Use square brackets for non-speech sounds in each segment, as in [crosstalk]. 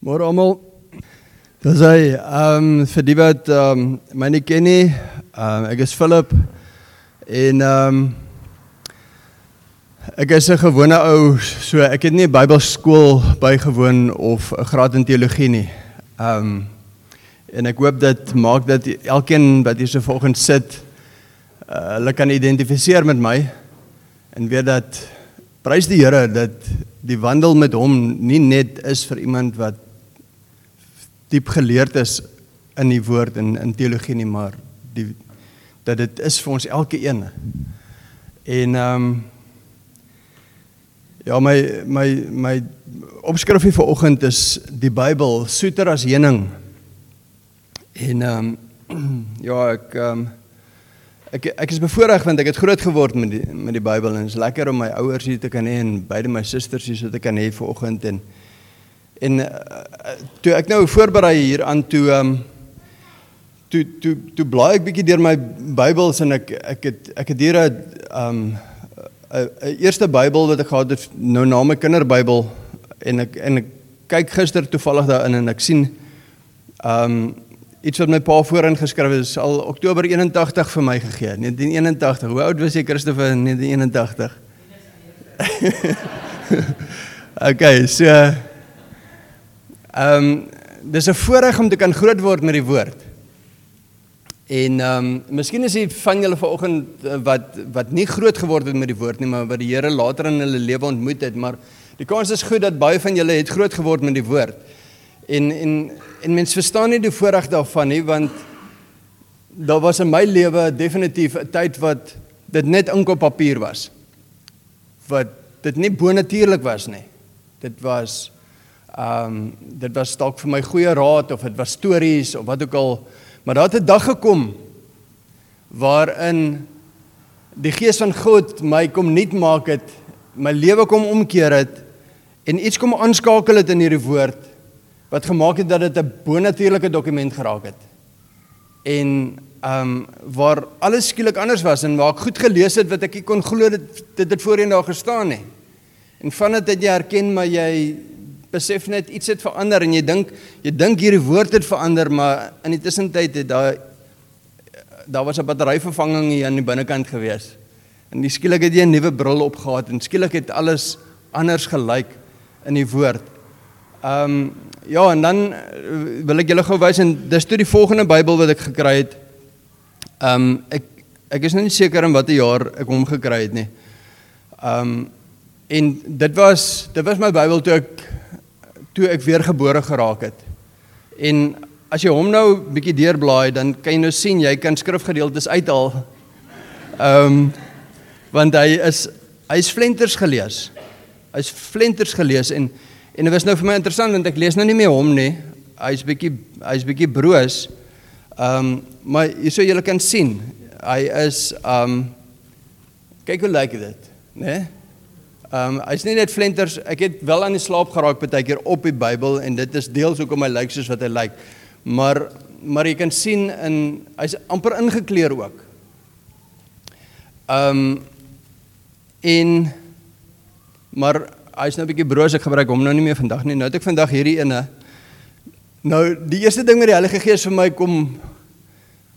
Môre almal. Dis hy, ehm um, vir die wat ehm um, my nie ken nie, ehm um, ek is Philip en ehm um, ek is 'n gewone ou, so ek het nie Bybelskool bygewoon of 'n graad in teologie nie. Ehm um, en ek hoop dit maak dat elkeen wat hier so vanoggend sit, uh, hulle kan identifiseer met my en weet dat prys die Here dat die wandel met hom nie net is vir iemand wat diep geleerd is in die woord en in teologie nie, maar die dat dit is vir ons elke een. En ehm um, ja, my my my opskrifie vir oggend is die Bybel soeter as heuning. En ehm um, [clears throat] ja, ek ehm um, ek ek is bevoorreg want ek het groot geword met die met die Bybel en dit is lekker om my ouers hier te kan hê en beide my susters hier so te kan hê vir oggend en En uh, toe ek nou voorberei hier aan toe ehm um, toe toe toe blaai ek bietjie deur my Bybels en ek ek het ek het hier 'n ehm 'n eerste Bybel wat ek gehad het nou na my kinderbybel. En ek en ek kyk gister toevallig daarin en ek sien ehm um, iets wat my pa voorin geskryf het. Is al Oktober 81 vir my gegee 1981 hoe oud was jy Christoffel in 1981 [laughs] Okay so Ehm um, dis 'n voorreg om te kan groot word met die woord. En ehm um, miskien is dit van julle vanoggend eh, wat wat nie groot geword het met die woord nie, maar wat die Here later in hulle lewe ontmoet het, maar die kans is goed dat baie van julle het groot geword met die woord. En en en mense verstaan nie die voorreg daarvan nie, want daar was in my lewe definitief 'n tyd wat dit net ink op papier was. Wat dit nie bonatuurlik was nie. Dit was Ehm um, dit was dalk vir my goeie raad of dit was stories of wat ook al. Maar daar het 'n dag gekom waarin die gees van God my kom nuut maak het, my lewe kom omkeer het en iets kom aanskakel het in hierdie woord wat gemaak het dat dit 'n bonatuurlike dokument geraak het. En ehm um, waar alles skielik anders was en waar ek goed gelees het wat ek nie kon glo dit dit het voorheen daar gestaan nie. En vandat dit jy herken maar jy besef net iets het verander en jy dink jy dink hierdie woord het verander, maar in die tussentyd het daar daar was 'n batteryvervanging hier aan die binnekant gewees. En skielik het jy 'n nuwe bril opgehad en skielik het alles anders gelyk in die woord. Ehm um, ja, en dan eh, wil ek julle gou wys en dis toe die volgende Bybel wat ek gekry het. Ehm um, ek ek is nou nie seker in watter jaar ek hom gekry het nie. Ehm um, en dit was dit was my Bybel toe ek toe ek weer gebore geraak het. En as jy hom nou bietjie deurblaai, dan kan jy nou sien jy kan skrifgedeeltes uithaal. Ehm um, want hy is hy's flenters gelees. Hy's flenters gelees en en dit was nou vir my interessant want ek lees nou nie meer hom nie. Hy's bietjie hy's bietjie broos. Ehm um, maar hierso julle kan sien, hy is ehm um, kyk hoe lyk dit, né? Nee? Ehm um, hy's nie net flenters, ek het wel aan die slaap geraak baie keer op die Bybel en dit is deels hoekom hy lyk soos wat hy lyk. Maar maar jy kan sien in hy's amper ingekleer ook. Ehm um, en maar hy's nou 'n bietjie broos ek gebruik hom nou nie meer vandag nie. Nou het ek vandag hierdie ene. Nou die eerste ding met die Heilige Gees vir my kom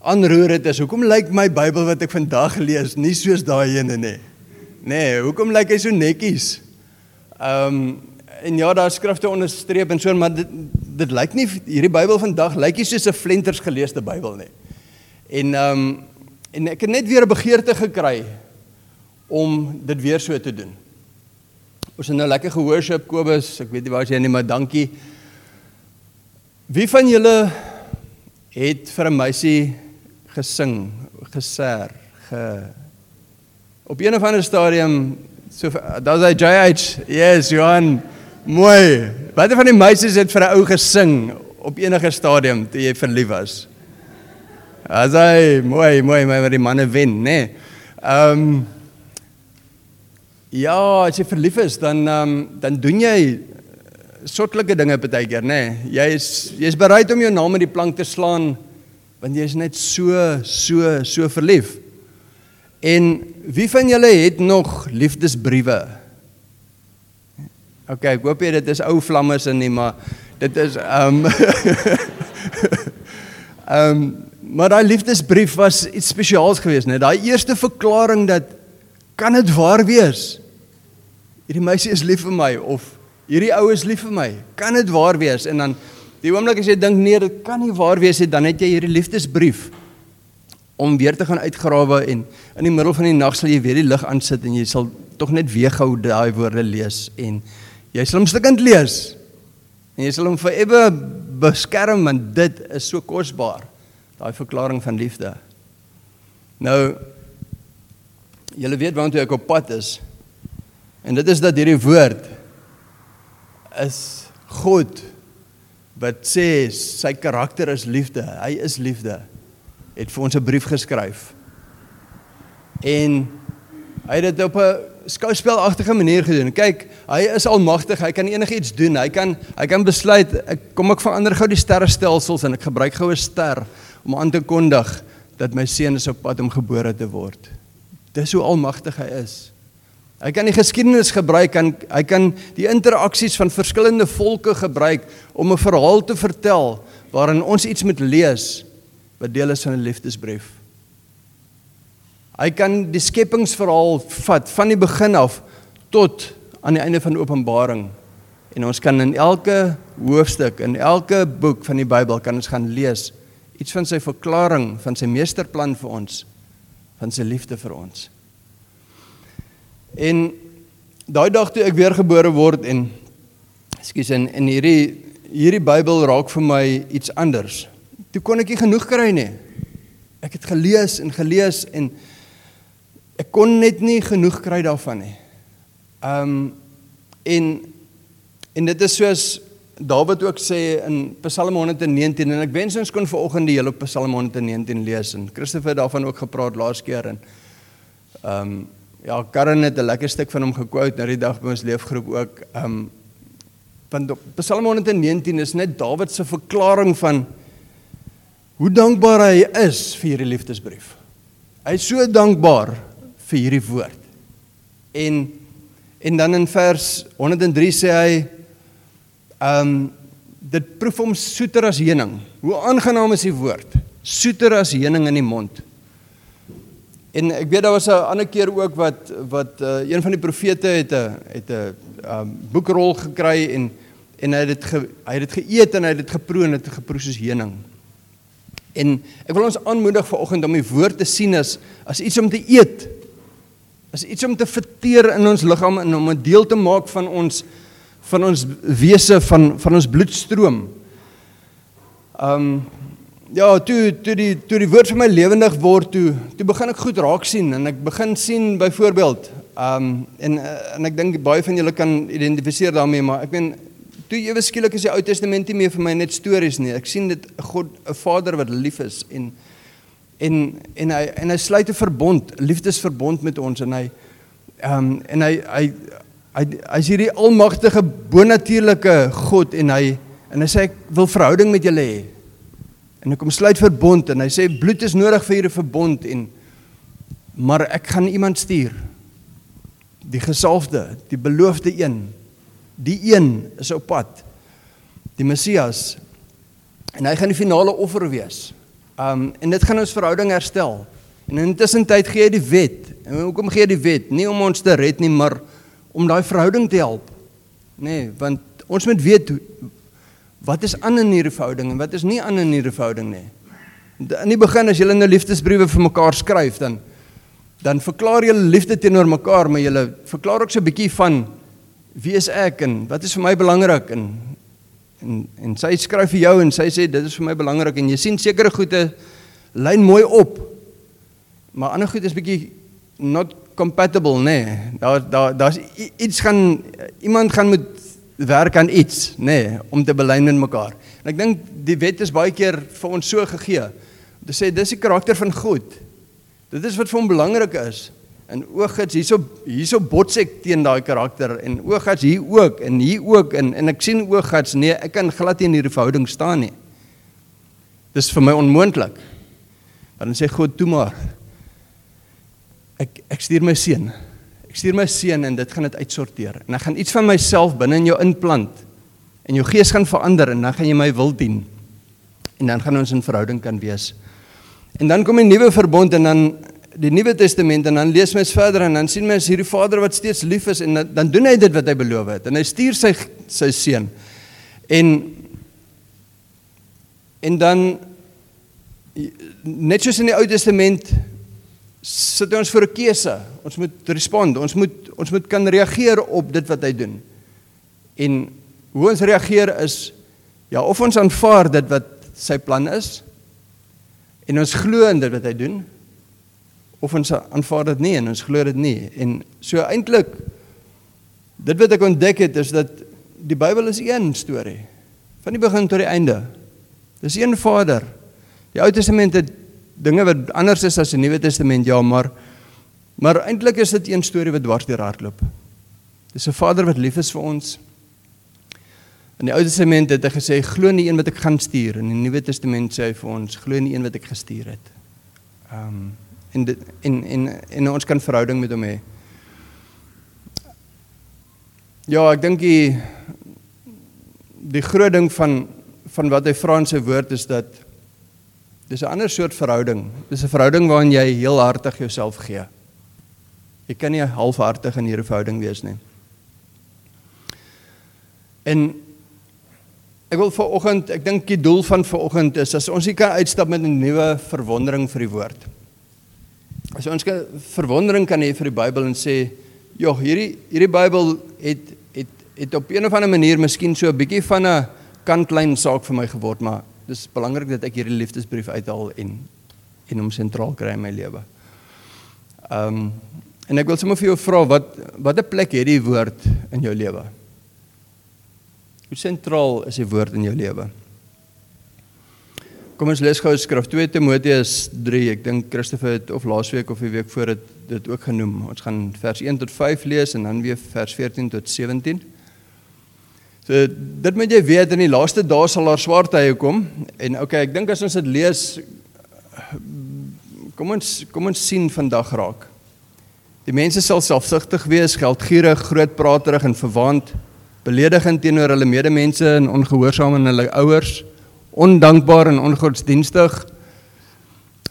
aanroer het is hoekom lyk my Bybel wat ek vandag lees nie soos daai ene nie. Nee, hoekom lyk hy so netjies? Ehm um, en ja, daar skrifte onderstreep en so, maar dit dit lyk nie hierdie Bybel vandag lyk nie soos 'n flenters geleesde Bybel nie. En ehm um, en ek het net weer 'n begeerte gekry om dit weer so te doen. Ons het nou lekker gehoorship Kobus, ek weet nie waar jy nie, maar dankie. Wie van julle het vir 'n meisie gesing, geser, ge op een of ander stadium so daar's hy JH. Yes, Johan. Mooi. Watter van die meisies het vir 'n ou gesing op enige stadium toe jy verlief was? As hy mooi, mooi, maar die manne wen, nê. Nee. Ehm um, Ja, as jy verlief is, dan um, dan doen jy soortgelyke dinge baie keer, nê. Nee. Jy is jy's bereid om jou naam in die plank te slaan want jy is net so so so verlief. En wie van julle het nog liefdesbriewe? OK, ek hoop jy dit is ou vlammes in nie, maar Dit is ehm um, [laughs] ehm um, maar daai liefdesbrief was iets spesiaals geweest, né? Daai eerste verklaring dat kan dit waar wees? Hierdie meisie is lief vir my of hierdie ou is lief vir my. Kan dit waar wees? En dan die oomblik as jy dink nee, dit kan nie waar wees nie, dan het jy hierdie liefdesbrief om weer te gaan uitgrawe en in die middel van die nag sal jy weer die lig aansit en jy sal tog net weer gou daai woorde lees en jy sal hom stukkend lees. En jy sal hom ewe beskerm want dit is so kosbaar. Daai verklaring van liefde. Nou julle weet waantoe ek op pad is. En dit is dat hierdie woord is God wat sê sy karakter is liefde. Hy is liefde. Het vir ons 'n brief geskryf. En hy het dit op 'n skouspelagtige manier gedoen. Kyk, hy is almagtig. Hy kan enigiets doen. Hy kan hy kan besluit ek kom ek verander gou die sterrestelsels en ek gebruik gou 'n ster om aan te kondig dat my seun is op pad om gebore te word. Dis hoe almagtig hy is. Hy kan die geskiedenis gebruik kan hy kan die interaksies van verskillende volke gebruik om 'n verhaal te vertel waarin ons iets moet lees wat deel is van 'n liefdesbrief. Hy kan die skepingsverhaal vat van die begin af tot aan die einde van Openbaring en ons kan in elke hoofstuk in elke boek van die Bybel kan ons gaan lees iets van sy verklaring van sy meesterplan vir ons van sy liefde vir ons. En daai dag toe ek weer gebore word en ekskuus en in hierdie hierdie Bybel raak vir my iets anders. Toe kon ek nie genoeg kry nie. Ek het gelees en gelees en ek kon net nie genoeg kry daarvan nie. Um en en dit is soos Dawid ook sê in Psalm 119 en ek wens ons kon vanoggend die hele Psalm 119 lees en Christopher daarvan ook gepraat laas keer en um Ja, Karen het 'n lekker stuk van hom gekwout na die dag by ons leefgroep ook. Ehm um, want Psalm 119 is net Dawid se verklaring van hoe dankbaar hy is vir hierdie liefdesbrief. Hy is so dankbaar vir hierdie woord. En en dan in vers 103 sê hy ehm um, dit proef hom soeter as heuning. Hoe aangenaam is die woord? Soeter as heuning in die mond. En ek weet daar was 'n ander keer ook wat wat uh, een van die profete het 'n het 'n um, boekrol gekry en en hy het dit ge, hy het dit geëet en hy het dit geproe en dit geproe soos heuning. En ek wil ons aanmoedig vanoggend om die woord te sien as as iets om te eet. As iets om te verteer in ons liggaam en om 'n deel te maak van ons van ons wese van van ons bloedstroom. Um Ja, toe toe die toe die woord vir my lewendig word, toe toe begin ek goed raak sien en ek begin sien byvoorbeeld, ehm um, en en ek dink baie van julle kan identifiseer daarmee, maar ek meen toe ewe skielik is die Ou Testament nie meer vir my net stories nie. Ek sien dit God, 'n Vader wat lief is en en en hy en hy sluit 'n verbond, liefdesverbond met ons en hy ehm um, en hy hy hy hy's hierdie almagtige bonatuurlike God en hy en hy sê ek wil verhouding met julle hê. En ek kom sluit verbond en hy sê bloed is nodig vir hierdie verbond en maar ek gaan iemand stuur. Die gesalfde, die beloofde een. Die een is op pad. Die Messias. En hy gaan die finale offer wees. Um en dit gaan ons verhouding herstel. En intussen tyd gee hy die wet. En hoekom gee hy die wet? Nie om ons te red nie, maar om daai verhouding te help. Nee, want ons moet weet wat is aan in hierdie verhouding en wat is nie aan in hierdie verhouding nie. In die begin as julle nou liefdesbriewe vir mekaar skryf dan dan verklaar julle liefde teenoor mekaar, maar julle verklaar ook so 'n bietjie van wie is ek en wat is vir my belangrik en en en sy skryf vir jou en sy sê dit is vir my belangrik en jy sien sekere goede lyn mooi op. Maar ander goed is bietjie not compatible nê. Nee. Daar daar daar's iets gaan iemand gaan moet werk aan iets, nê, nee, om te belyn met mekaar. En ek dink die wet is baie keer vir ons so gegee. Om te sê dis die karakter van God. Dit is wat vir hom belangrik is. En oogits hierso hierso bots ek teen daai karakter en oogits hier ook en hier ook en en ek sien oogits nee, ek kan glad nie in hierdie verhouding staan nie. Dis vir my onmoontlik. Dan sê God toe maar. Ek ek stuur my seun. Ek stuur my seun en dit gaan dit uitsorteer. En ek gaan iets van myself binne in jou inplant En jou gees gaan verander en dan gaan jy my wil dien. En dan gaan ons in verhouding kan wees. En dan kom 'n nuwe verbond en dan die Nuwe Testament en dan lees mens verder en dan sien mens hierdie Vader wat steeds lief is en dan, dan doen hy dit wat hy beloof het en hy stuur sy sy seun. En en dan net soos in die Ou Testament sit ons voor 'n keuse. Ons moet respond. Ons moet ons moet kan reageer op dit wat hy doen. En hoe ons reageer is ja, of ons aanvaar dit wat sy plan is en ons glo in dit wat hy doen of ons aanvaar dit nie en ons glo dit nie. En so eintlik dit wat ek ontdek het is dat die Bybel is een storie van die begin tot die einde. Dis een Vader. Die Ou Testament het dinge wat anders is as die Nuwe Testament, ja, maar maar eintlik is dit een storie wat dwars deur hardloop. Dis 'n Vader wat lief is vir ons. In die Ou Testament het hy gesê glo in die een wat ek gaan stuur en in die Nuwe Testament sê hy vir ons glo in die een wat ek gestuur het. Ehm um, en dit en en en ons kan verhouding met hom hê. Ja, ek dink die die groot ding van van wat hy vra in sy woord is dat Dis 'n ander soort verhouding. Dis 'n verhouding waarin jy heelhartig jouself gee. Jy kan nie halfhartig in hierdie verhouding wees nie. En ek wil vir oggend, ek dink die doel van ver oggend is as ons hier kan uitstap met 'n nuwe verwondering vir die woord. As ons kan verwondering kan hê vir die Bybel en sê, "Jog, hierdie hierdie Bybel het het het op 'n of ander manier miskien so 'n bietjie van 'n kantlyn saak vir my geword, maar dis belangrik dat ek hierdie liefdesbrief uithaal en en hom sentraal kry in my lewe. Ehm um, en ek wil sommer vir jou vra wat wat 'n plek het die woord in jou lewe? Hoe sentraal is die woord in jou lewe? Kom ons lees gou skrif 2 Timoteus 3. Ek dink Christoffel het of laasweek of die week voor dit dit ook genoem. Ons gaan vers 1 tot 5 lees en dan weer vers 14 tot 17. So dit moet jy weet in die laaste dae sal daar swaar tye kom en okay, ek dink as ons dit lees kom ons kom ons sien vandag raak. Die mense sal selfsugtig wees, geldgierig, grootpraterig en verwaand, beledigend teenoor hulle medemense en ongehoorsaam aan hulle ouers, ondankbaar en ongodsdienstig.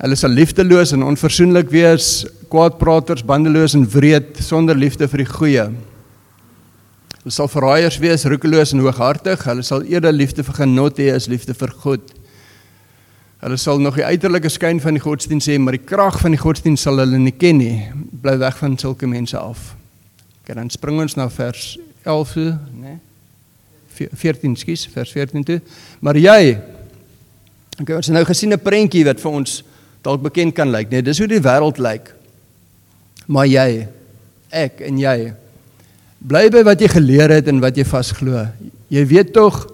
Hulle sal liefdeloos en onverzoenlik wees, kwaadpraters, bandeloos en wreed, sonder liefde vir die goeie. Hulle sal verraaiers wees, roekeloos en hooghartig. Hulle sal eerder liefde vir genot hê as liefde vir God. Hulle sal nog die uiterlike skyn van die godsdienst hê, maar die krag van die godsdienst sal hulle nie ken nie. Bly weg van sulke mense af. Okay, dan spring ons na vers 11, né? Nee? 14, skus, vers 14 toe. Maar jy Ons het nou gesien 'n prentjie wat vir ons dalk bekend kan lyk? Nee, dis hoe die wêreld lyk. Maar jy, ek en jy Bly by wat jy geleer het en wat jy vasglo. Jy weet tog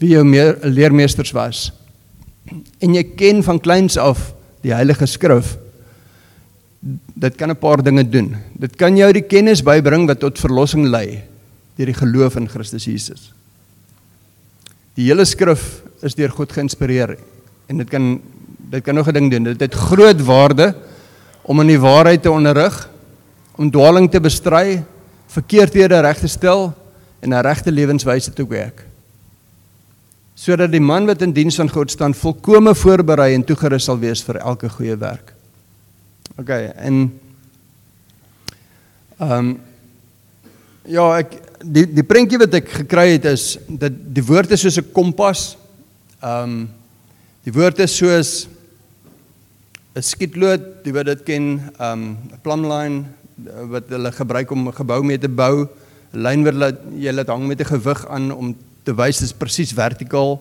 wie jou meer leermeesters was. En jy ken van kleins af die Heilige Skrif. Dit kan 'n paar dinge doen. Dit kan jou die kennis bybring wat tot verlossing lei deur die geloof in Christus Jesus. Die hele skrif is deur God geïnspireer en dit kan dit kan nog 'n ding doen. Dit het groot waarde om in die waarheid te onderrig, om dwaaling te bestry verkeerdhede reg te stel en 'n regte lewenswyse te werk. Sodat die man wat in diens van God staan volkome voorberei en toegerus sal wees vir elke goeie werk. OK, en ehm um, ja, ek die die prentjie wat ek gekry het is dat die woord is soos 'n kompas. Ehm um, die woord is soos 'n skietlood, jy weet dit ken, ehm um, 'n plumline wat hulle gebruik om 'n gebou mee te bou. 'n Lyn wat hulle jy laat hang met 'n gewig aan om te wys dit is presies vertikaal.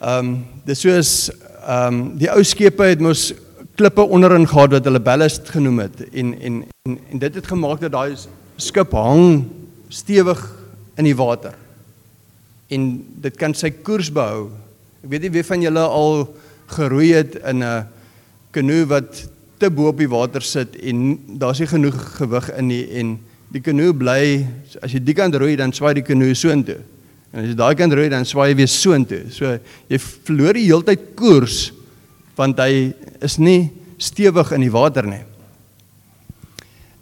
Ehm um, dis soos ehm um, die ou skepe het mos klippe onderin gehad wat hulle ballast genoem het en en en, en dit het gemaak dat daai skip hang stewig in die water. En dit kan sy koers behou. Ek weet nie wie van julle al geroei het in 'n kanoe wat te bo op die water sit en daar's nie genoeg gewig in nie en die kanoe bly as jy die kant roei dan swaai die kanoe soontoe. En as jy daai kant roei dan swaai hy weer soontoe. So jy verloor die heeltyd koers want hy is nie stewig in die water nie.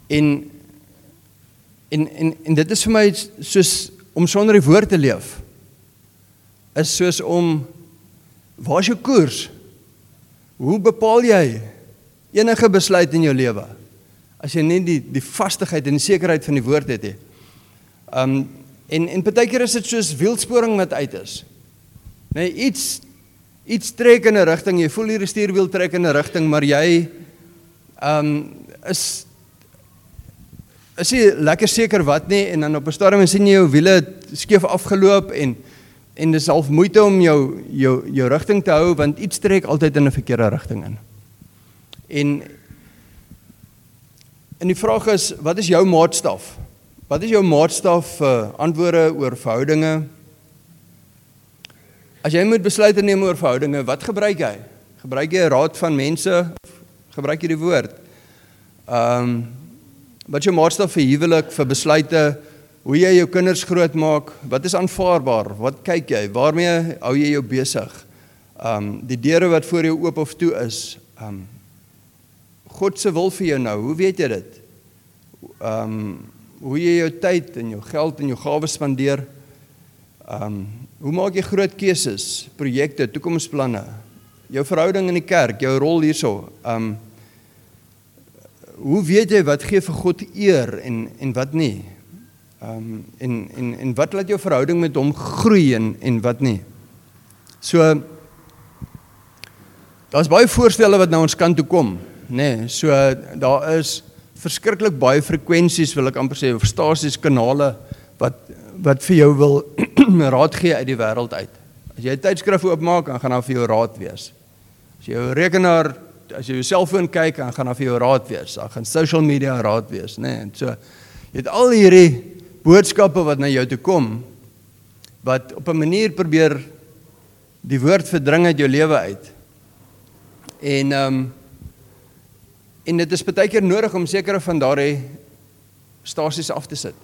En en en en dit is vir my soos om sonder die woord te leef is soos om waar's jou koers? Hoe bepaal jy enige besluit in jou lewe as jy nie die die vastigheid en die sekerheid van die woord het nie? Um en en baie keer is dit soos wielsporing wat uit is. Nee, iets iets trek in 'n rigting, jy voel hier die stuurwiel trek in 'n rigting, maar jy um is is jy lekker seker wat nie en dan op 'n stadium sien jy jou wiele skeef afgeloop en en dis half moeite om jou jou jou rigting te hou want iets trek altyd in 'n verkeerde rigting in. En en die vraag is, wat is jou maatstaf? Wat is jou maatstaf vir uh, antwoorde oor verhoudinge? As jy moet besluite neem oor verhoudinge, wat gebruik jy? Gebruik jy 'n raad van mense of gebruik jy die woord? Ehm um, wat is jou maatstaf vir huwelik, vir besluite? Hoe jy jou kinders grootmaak, wat is aanvaarbaar? Wat kyk jy? Waarmee hou jy jou besig? Um die deure wat voor jou oop of toe is. Um God se wil vir jou nou. Hoe weet jy dit? Um hoe jy jou tyd en jou geld en jou gawes spandeer? Um hoe maak jy groot keuses, projekte, toekomsplanne? Jou verhouding in die kerk, jou rol hierso. Um hoe weet jy wat gee vir God eer en en wat nie? Ehm um, en en en wat laat jou verhouding met hom groei en en wat nie. So daar's baie voorstelle wat na ons kant toe kom, nê. Nee, so daar is verskriklik baie frekwensies wil ek amper sê of stasies kanale wat wat vir jou wil [clears throat] raad gee uit die wêreld uit. As jy 'n tydskrif oopmaak, dan gaan daar vir jou raad wees. As jy jou rekenaar, as jy jou selfoon kyk, dan gaan daar vir jou raad wees. Dan gaan social media raad wees, nê. Nee, en so jy het al hierdie boodskappe wat na jou toe kom wat op 'n manier probeer die woord verdring uit jou lewe uit. En ehm um, en dit is baie keer nodig om sekere van daardie stasies af te sit.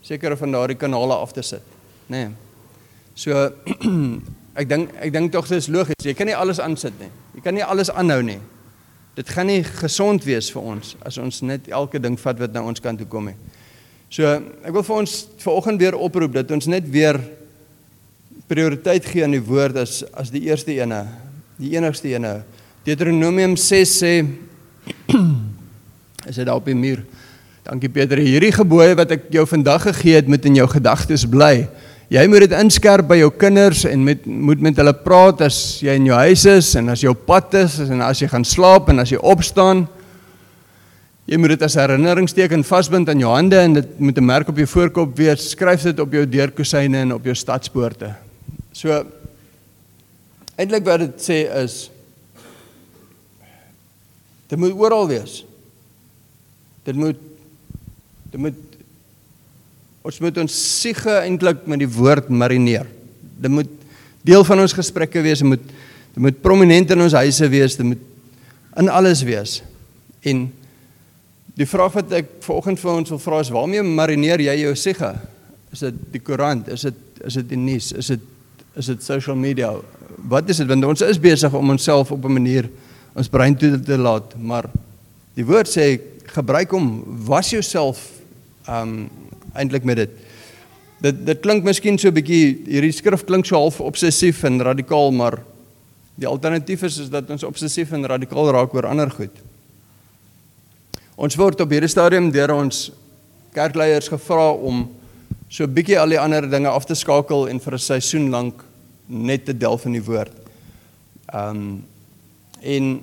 Sekere van daardie kanale af te sit, nê. Nee. So [clears throat] ek dink ek dink tog dis logies. Jy kan nie alles aansit nie. Jy kan nie alles aanhou nie. Dit gaan nie gesond wees vir ons as ons net elke ding vat wat na ons kant toe kom nie. So ek wil vir ons vanoggend weer oproep dat ons net weer prioriteit gee aan die woord as as die eerste ene, die enigste ene. Deuteronomium 6 sê [clears throat] is dit daar op die muur. Dankie Pieter, hierdie gebooie wat ek jou vandag gegee het, moet in jou gedagtes bly. Jy moet dit inskerp by jou kinders en met moet met hulle praat as jy in jou huis is en as jy op pad is en as jy gaan slaap en as jy opstaan. Jy moet dit as herinneringsteken vasbind aan jou hande en dit moet 'n merk op jou voorkop wees. Skryf dit op jou deurkusyne en op jou stadspoorte. So eintlik wat dit sê is dit moet oral wees. Dit moet dit moet ons moet ons siege eintlik met die woord marineer. Dit moet deel van ons gesprekke wees. Dit moet dit moet prominent in ons huise wees. Dit moet in alles wees. En Die vraag wat ek vanoggend vir ons wil vra is waarmee marineer jy jou siege? Is dit die koerant? Is dit is dit die nuus? Is dit is dit social media? Wat is dit? Want ons is besig om onsself op 'n manier ons brein toe te laat, maar die woord sê gebruik hom, was jouself um eintlik met dit. Dit dit klink miskien so 'n bietjie hierdie skrif klink so half obsessief en radikaal, maar die alternatief is is dat ons obsessief en radikaal raak oor ander goed. Ons word op hierdie stadium deur ons kerkleiers gevra om so 'n bietjie al die ander dinge af te skakel en vir 'n seisoen lank net te delf in die woord. Um en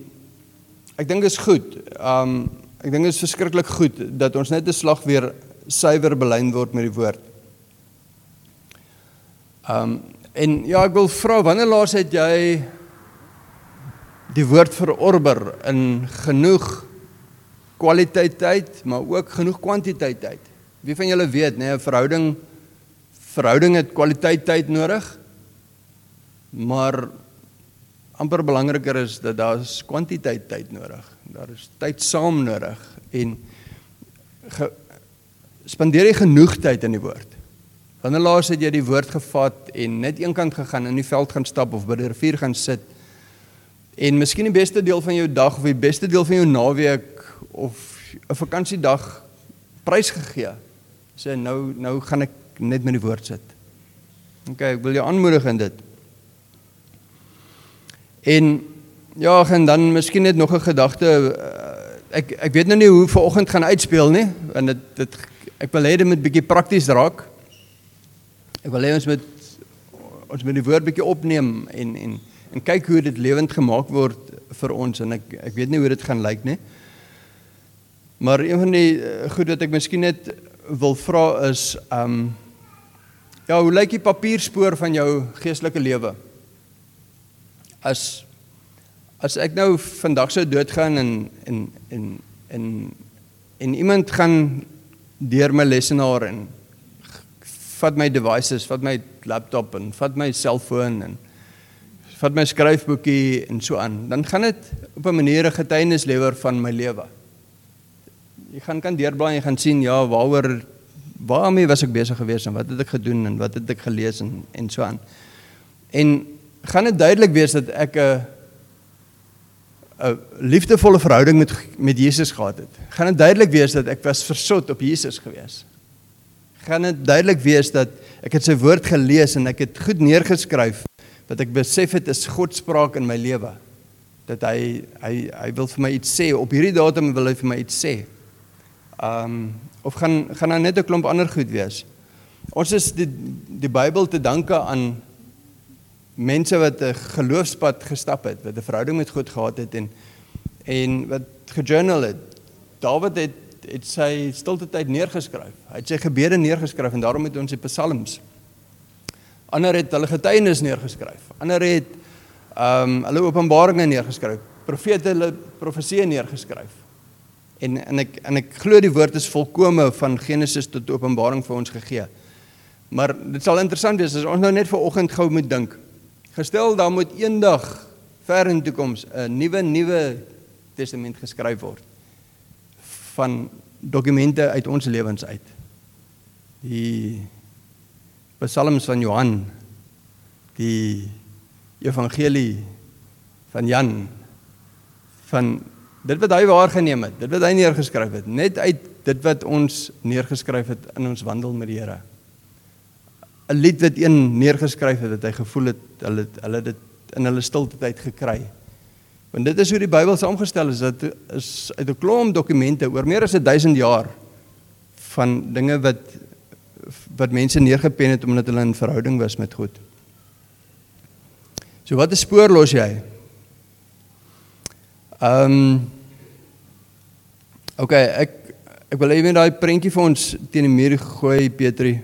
ek dink dit is goed. Um ek dink dit is verskriklik goed dat ons net 'n slag weer suiwer belyn word met die woord. Um en ja, ek wil vra wanneer laas het jy die woord verorber in genoeg kwaliteit tyd, maar ook genoeg kwantiteit tyd. Wie van julle weet, nê, nee, 'n verhouding verhouding het kwaliteit tyd nodig. Maar amper belangriker is dat daar is kwantiteit tyd nodig. Daar is tyd saam nodig en ge, spandeer jy genoeg tyd in die woord. Wanneer laas het jy die woord gevat en net eenkant gegaan in die veld gaan stap of by die rivier gaan sit en miskien die beste deel van jou dag of die beste deel van jou naweek of 'n vakansiedag prysgegee. Sê nou nou gaan ek net met die woord sit. OK, ek wil jou aanmoedig in dit. En ja, en dan miskien net nog 'n gedagte eh, ek ek weet nou nie hoe vanoggend gaan uitspeel nie, want dit dit ek wil hê dit moet bietjie prakties raak. Ek wil hê ons moet ons moet die woord bietjie opneem en en en kyk hoe dit lewend gemaak word vir ons en ek ek weet nie hoe dit gaan lyk nie. Maar een van die eh, goed wat ek miskien net wil vra is um ja, hoe lyk die papierspoor van jou geestelike lewe? As as ek nou vandag sou doodgaan en en en en en iemand gaan deur my lesenaar en vat my devices, vat my laptop en vat my selfoon en vat my skryfboekie en so aan, dan gaan dit op 'n manier 'n getuienis lewer van my lewe jy gaan kan deurblaai en jy gaan sien ja waaroor waarmee was ek besig geweest en wat het ek gedoen en wat het ek gelees en en so aan. En gaan dit duidelik wees dat ek 'n 'n liefdevolle verhouding met met Jesus gehad het. Gaan dit duidelik wees dat ek was versot op Jesus gewees. Gaan dit duidelik wees dat ek het sy woord gelees en ek het goed neergeskryf wat ek besef het is God spraak in my lewe. Dat hy hy hy wil vir my iets sê op hierdie datum wil hy vir my iets sê. Ehm um, of gaan gaan daar net 'n klomp ander goed wees. Ons is die die Bybel te danke aan mense wat 'n geloofspad gestap het, wat 'n verhouding met God gehad het en en wat gejournal het. Dawid het het sy stilte tyd neergeskryf. Hy het sy gebede neergeskryf en daarom het ons die psalms. Ander het hulle getuienis neergeskryf. Ander het ehm um, hulle openbaringe neergeskryf. Profete hulle profeseë neergeskryf. En en ek en ek glo die woord is volkome van Genesis tot Openbaring vir ons gegee. Maar dit sal interessant wees as ons nou net vir oggend gou moet dink. Gestel dan moet eendag ver in die toekoms 'n nuwe nuwe testament geskryf word van dokumente uit ons lewens uit. Die Psalms van Johan, die evangelie van Jan van dit wat hy waargeneem het, dit wat hy neergeskryf het, net uit dit wat ons neergeskryf het in ons wandel met die Here. 'n Lied wat een neergeskryf het wat hy gevoel het hulle hulle dit in hulle stilte tyd gekry. Want dit is hoe die Bybel saamgestel is, dit is uit 'n klomp dokumente oor meer as 1000 jaar van dinge wat wat mense neergepen het omdat hulle in verhouding was met God. So wat 'n spoor los jy? Ehm um, OK, ek ek wil ewig daai prentjie vir ons teen die muur gooi, Petri.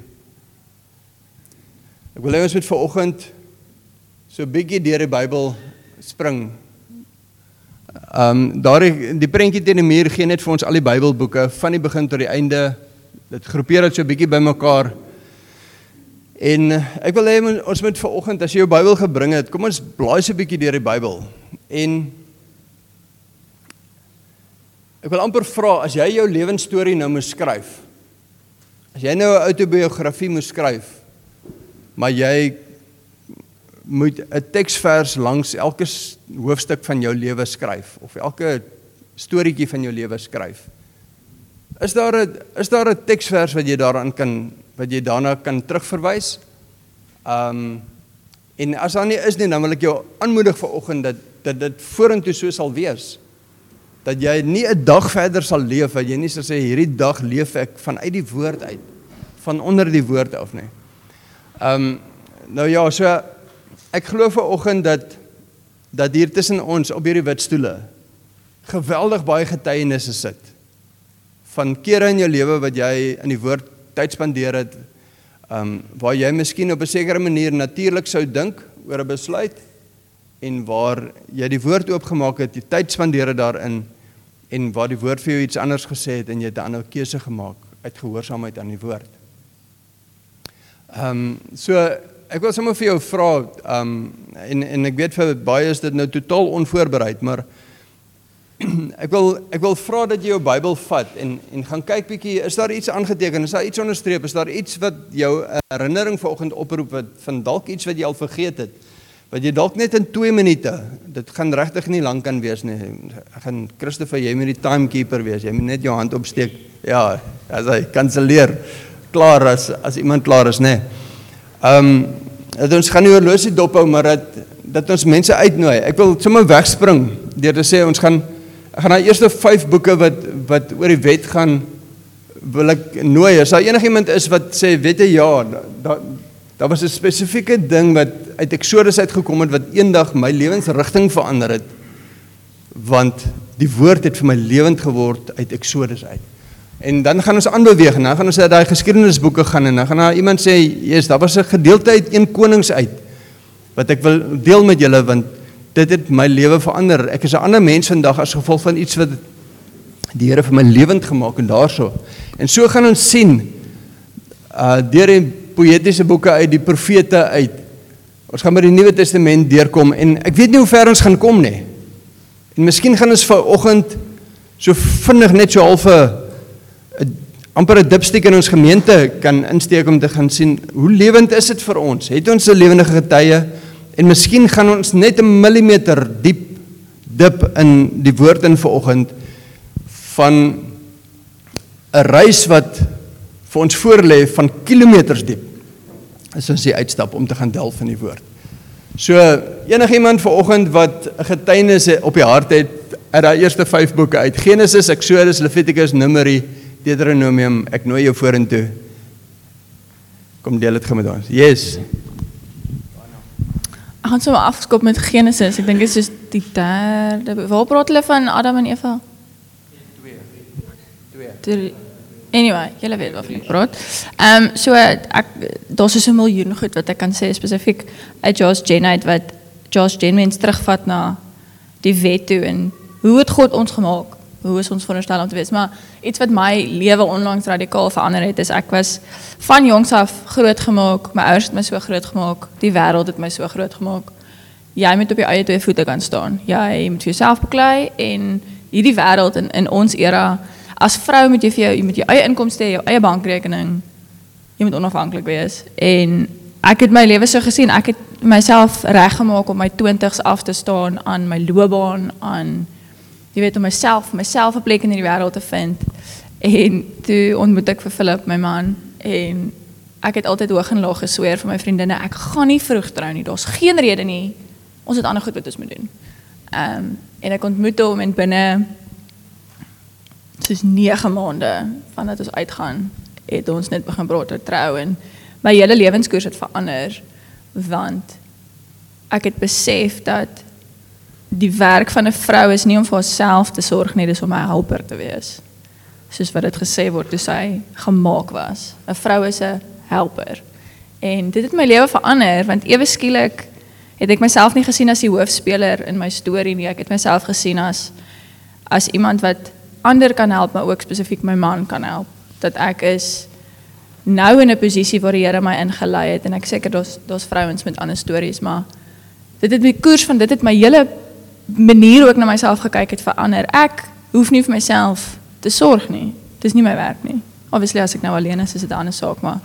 Ek wil hê ons moet vanoggend so 'n bietjie deur die Bybel spring. Ehm um, daai die prentjie teen die muur gee net vir ons al die Bybelboeke van die begin tot die einde. Dit groepeer dit so 'n bietjie bymekaar. En ek wil hê ons moet vanoggend as jy jou Bybel gebring het, kom ons blaai so 'n bietjie deur die Bybel. En Ek wil amper vra as jy jou lewensstorie nou moet skryf. As jy nou 'n autobiografie moet skryf, maar jy moet 'n teksvers langs elke hoofstuk van jou lewe skryf of elke storieetjie van jou lewe skryf. Is daar 'n is daar 'n teksvers wat jy daaraan kan wat jy daarna kan terugverwys? Um en as daar nie is nie, dan wil ek jou aanmoedig vanoggend dat dat dit vorentoe so sal wees dat jy nie 'n dag verder sal leef wat jy nie sal sê hierdie dag leef ek vanuit die woord uit van onder die woord af nie. Ehm um, nou ja, so ek glo ver oggend dat dat hier tussen ons op hierdie wit stoele geweldig baie getuienisse sit van kere in jou lewe wat jy in die woord tyd spandeer het ehm um, waar jy miskien op 'n sekere manier natuurlik sou dink oor 'n besluit en waar jy die woord oopgemaak het, jy tyd spandeer het daarin en waar die woord vir jou iets anders gesê het en jy het 'n ander keuse gemaak uit gehoorsaamheid aan die woord. Ehm um, so ek wil sommer vir jou vra ehm um, en en ek weet vir baie is dit nou totaal onvoorbereid, maar [clears throat] ek wil ek wil vra dat jy jou Bybel vat en en gaan kyk bietjie, is daar iets aangeteken? Is daar iets onderstreep? Is daar iets wat jou herinnering vanoggend oproep wat van dalk iets wat jy al vergeet het? Wat jy dalk net in 2 minute, dit gaan regtig nie lank kan wees nie. Gaan Christopher, jy moet die timekeeper wees. Jy moet net jou hand opsteek. Ja, as hy kanselleer klaar as as iemand klaar is, nê. Nee. Ehm um, dat ons gaan nie horlosie dophou maar dat dat ons mense uitnooi. Ek wil sommer wegspring deur te sê ons gaan ek gaan na eerste 5 boeke wat wat oor die wet gaan wil ek nooi. As daar enigiemand is wat sê weet jy ja, daar daar was 'n spesifieke ding wat uit Exodus uitgekom het wat eendag my lewensrigting verander het. Want die woord het vir my lewend geword uit Exodus uit. En dan gaan ons aanbeweeg en dan gaan ons uit daai geskiedenisboeke gaan en dan gaan daar iemand sê, "Jesus, daar was 'n gedeelte uit 1 Konings uit wat ek wil deel met julle want dit het my lewe verander. Ek is 'n ander mens vandag as gevolg van iets wat die Here vir my lewend gemaak en daarso. En so gaan ons sien uh deur die poëtiese boeke uit, die profete uit. Ons gaan met die Nuwe Testament deurkom en ek weet nie hoe ver ons gaan kom nie. En miskien gaan ons vanoggend so vinnig net so half 'n amper 'n dipstiek in ons gemeente kan insteek om te gaan sien hoe lewend is dit vir ons? Het ons 'n lewende getuie? En miskien gaan ons net 'n millimeter diep dip in die woord in vanoggend van 'n reis wat vir ons voorlê van kilometers diep. As ons hier uitstap om te gaan delf in die woord. So enigiemand vanoggend wat 'n getuienis op die hart het uit daai eerste 5 boeke uit Genesis, Exodus, Levitikus, Numeri, Deuteronomium, ek nooi jou vorentoe. Kom deel dit met ons. Yes. Ek gaan sommer afskop met Genesis. Ek dink dit is soos die derde. Waar praat hulle van Adam en Eva? 2. 2. Anyway, julle weet waarvan ek praat. Ehm um, so ek daar's so 'n miljoen goed wat ek kan sê spesifiek uit Josh Jenite wat Josh Jenmens terugvat na die wet toe en hoe het God ons gemaak? Hoe is ons veronderstel om te wees? Maar iets wat my lewe onlangs radikaal verander het is ek was van jongs af groot gemaak. My ouers het my so groot gemaak. Die wêreld het my so groot gemaak. Jy moet op jou eie twee voete kan staan. Jy moet vir jouself beklei en hierdie wêreld in in ons era as vrou moet jy vir jou jy moet jou eie inkomste hê, jou eie bankrekening. Jy moet onafhanklik wees. En ek het my lewe so gesien, ek het myself reggemaak om my 20's af te staan aan my loopbaan, aan jy weet om myself, myself 'n plek in hierdie wêreld te vind. En toe ontmoet ek vir Philip, my man, en ek het altyd hoog en laag gesweer vir my vriendinne, ek gaan nie vroeg trou nie. Daar's geen rede nie. Ons het ander goed wat ons moet doen. Ehm um, en ek ontmoet hom en binne soos 9 maande vandat ons uitgaan, het ons net begin praat oor trou en my hele lewenskoers het verander want ek het besef dat die werk van 'n vrou is nie om vir haarself te sorg nie, dis om 'n helper te wees. Soos wat dit gesê word toe sy gemaak was. 'n Vrou is 'n helper. En dit het my lewe verander want ewe skielik het ek myself nie gesien as die hoofspeler in my storie nie. Ek het myself gesien as as iemand wat ander kan help, maar ook spesifiek my man kan help. Dat ek is nou in 'n posisie waar die Here my ingelei het en ek seker daar's daar's vrouens met ander stories, maar dit het my koers van dit het my hele manier ook na myself gekyk het verander. Ek hoef nie vir myself te sorg nie. Dis nie my werk nie. Obviously as ek nou alleen is, is dit 'n ander saak, maar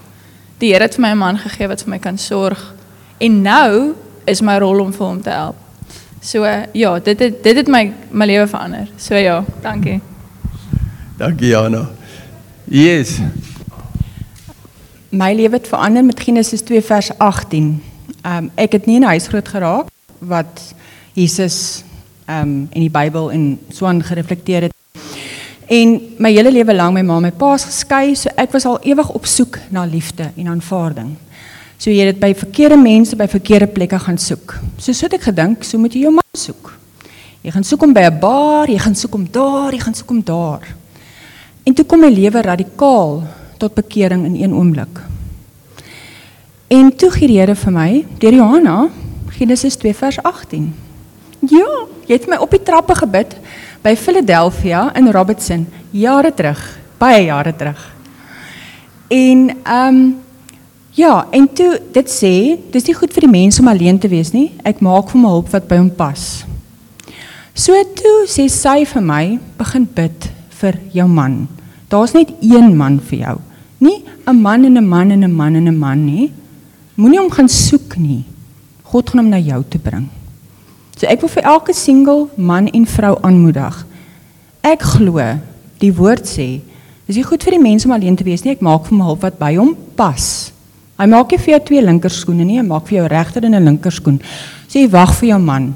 die Here het vir my 'n man gegee wat vir my kan sorg. En nou is my rol om vir hom te help. So ja, dit het dit het my my lewe verander. So ja, dankie. Dankie Jana. Yes. My lewe het verander met Genesis 2 vers 18. Ehm um, ek het nie in 'n huis groot geraak wat Jesus ehm um, in die Bybel en so aan gereflekteer het. En my hele lewe lank my ma en my pa's geskei, so ek was al ewig op soek na liefde en aanvaarding. So jy dit by verkeerde mense by verkeerde plekke gaan soek. So so het ek gedink, so moet jy jou man soek. Jy gaan soek hom by 'n bar, jy gaan soek hom daar, jy gaan soek hom daar. En toe kom my lewe radikaal tot bekering in een oomblik. En toe gee die Here vir my deur Johanna Genesis 2 vers 18. Ja, jy het my op die trappe gebid by Philadelphia in Robertson jare terug, baie jare terug. En ehm um, ja, en toe dit sê, dis nie goed vir die mens om alleen te wees nie. Ek maak vir my hulp wat by hom pas. So toe sê sy vir my, begin bid vir jou man. Daar's net een man vir jou. Nie 'n man en 'n man en 'n man en 'n man nie. Moenie hom gaan soek nie. God gaan hom na jou toe bring. So ek wil vir elke single man en vrou aanmoedig. Ek glo die woord sê, dis nie goed vir die mens om alleen te wees nie. Ek maak vir hom hulp wat by hom pas. Hy maak nie vir jou twee linkerskoene nie, hy maak vir jou regter en 'n linkerskoen. So jy wag vir jou man.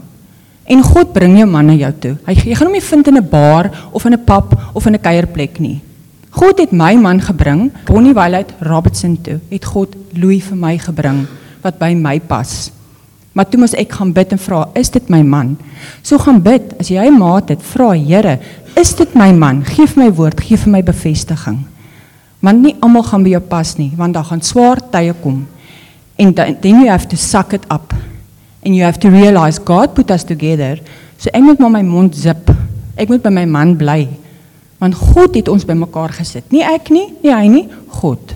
En God bring jou man na jou toe. Hy jy gaan hom nie vind in 'n bar of in 'n pub of in 'n kuierplek nie. God het my man gebring, Bonnie Wilheid Robertson toe. Het God Louis vir my gebring wat by my pas. Maar toe moet ek gaan bid en vra, is dit my man? So gaan bid. As jy maat het, vra Here, is dit my man? Geef my woord, gee vir my bevestiging. Want nie almal gaan by jou pas nie, want daar gaan swaar tye kom. And then you have to suck it up. And you have to realize God put us together. So ek moet maar my mond zip. Ek moet by my man bly. Want God het ons bymekaar gesit. Nie ek nie, nie hy nie, God.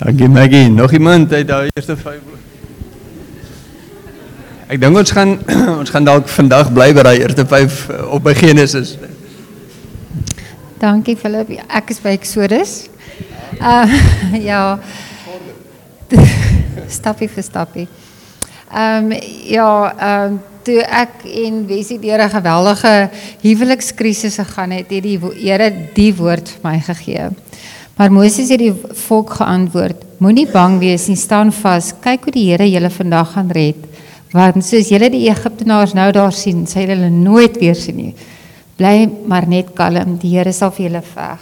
Dankie Maggie. Nog iemand uit daai eerste 5 Ek dink ons gaan [clears throat] ons gaan dalk vandag bly by daai eerste 5 op by Genesis. Dankie Philip. Ek is by Exodus. Uh [laughs] ja. [laughs] Stappie vir stappie. Ehm um, ja, ehm um, toe ek en Wesie deur 'n geweldige huwelikskrisis gegaan het, het die Here die woord vir my gegee. Maar Moses het die volk geantwoord: Moenie bang wees nie, staan vas. Kyk hoe die Here julle vandag gaan red. Want soos julle die Egiptenaars nou daar sien, sal julle nooit weer sien nie. Bly maar net kalm, die Here sal vir julle veg.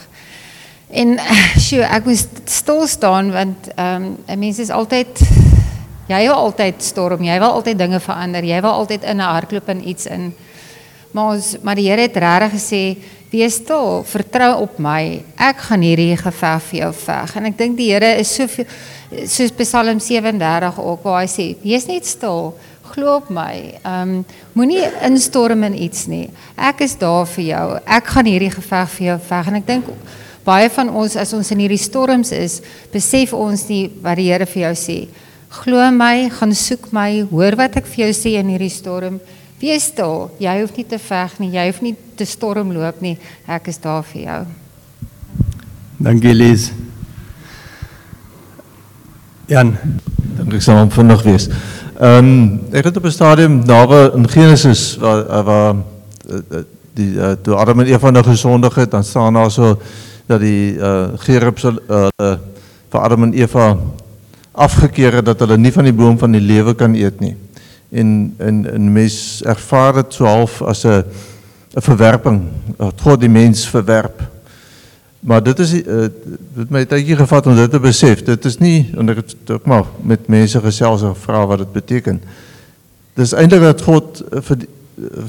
En [laughs] sjoe, ek moes stil staan want ehm um, 'n mens is altyd jy wil altyd storm, jy wil altyd dinge verander, jy wil altyd in 'n hardloop en iets in. Maar ons maar die Here het regtig gesê, wees stil, vertrou op my. Ek gaan hierdie geveg vir jou veg. En ek dink die Here is so soos Psalm 37 ook waar hy sê, wees net stil glo op my. Ehm um, moenie instorm in iets nie. Ek is daar vir jou. Ek gaan hierdie geveg vir jou veg en ek dink baie van ons as ons in hierdie storms is, besef ons nie wat die Here vir jou sê. Glo my, gaan soek my, hoor wat ek vir jou sê in hierdie storm. Wees stil. Jy hoef nie te veg nie. Jy hoef nie te storm loop nie. Ek is daar vir jou. Dankie Lies. Jan, dink ek sal hom vinnig wees. Ehm um, ek het op 'n stadium nawe in Genesis waar eh, waar eh, eh, die uh, toe Adam en Eva nou gesondig het, dan staan daar so dat die uh, gerub uh, uh, vir Adam en Eva afgekeer het dat hulle nie van die boom van die lewe kan eet nie. En en 'n mens ervaar dit so half as 'n 'n verwerping. God die mens verwerp. Maar dit is uh, dit my tydjie gevat om dit te besef. Dit is nie en ek het ook maar met mense gesels en vra wat dit beteken. Dis eintlik dat God uh, vir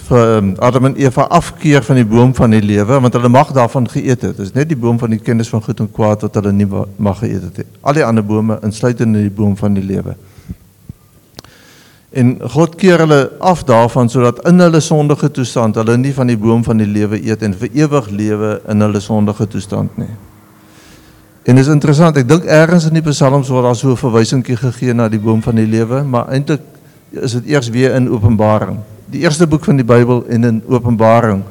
vir um, Adam en Eva afkeer van die boom van die lewe want hulle mag daarvan geëet het. Dis net die boom van die kennis van goed en kwaad wat hulle nie mag geëet het nie. Al die ander bome insluitende die boom van die lewe. En God keer hulle af daarvan sodat in hulle sondige toestand hulle nie van die boom van die lewe eet en vir ewig lewe in hulle sondige toestand nie. En dit is interessant, ek dink ergens in die psalms word daar so 'n verwysingkie gegee na die boom van die lewe, maar eintlik is dit eers weer in Openbaring. Die eerste boek van die Bybel en in Openbaring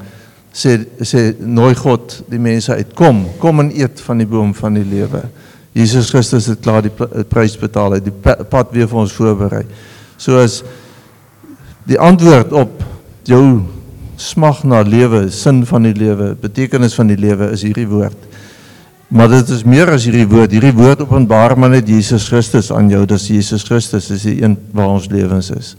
sê sê nooi God die mense uit kom, kom en eet van die boom van die lewe. Jesus Christus het klaar die prys betaal, hy die pad weer vir ons voorberei. Soos die antwoord op jou smag na lewe, sin van die lewe, betekenis van die lewe is hierdie woord. Maar dit is meer as hierdie woord. Hierdie woord openbaar maar net Jesus Christus aan jou. Dis Jesus Christus is die een waar ons lewens is.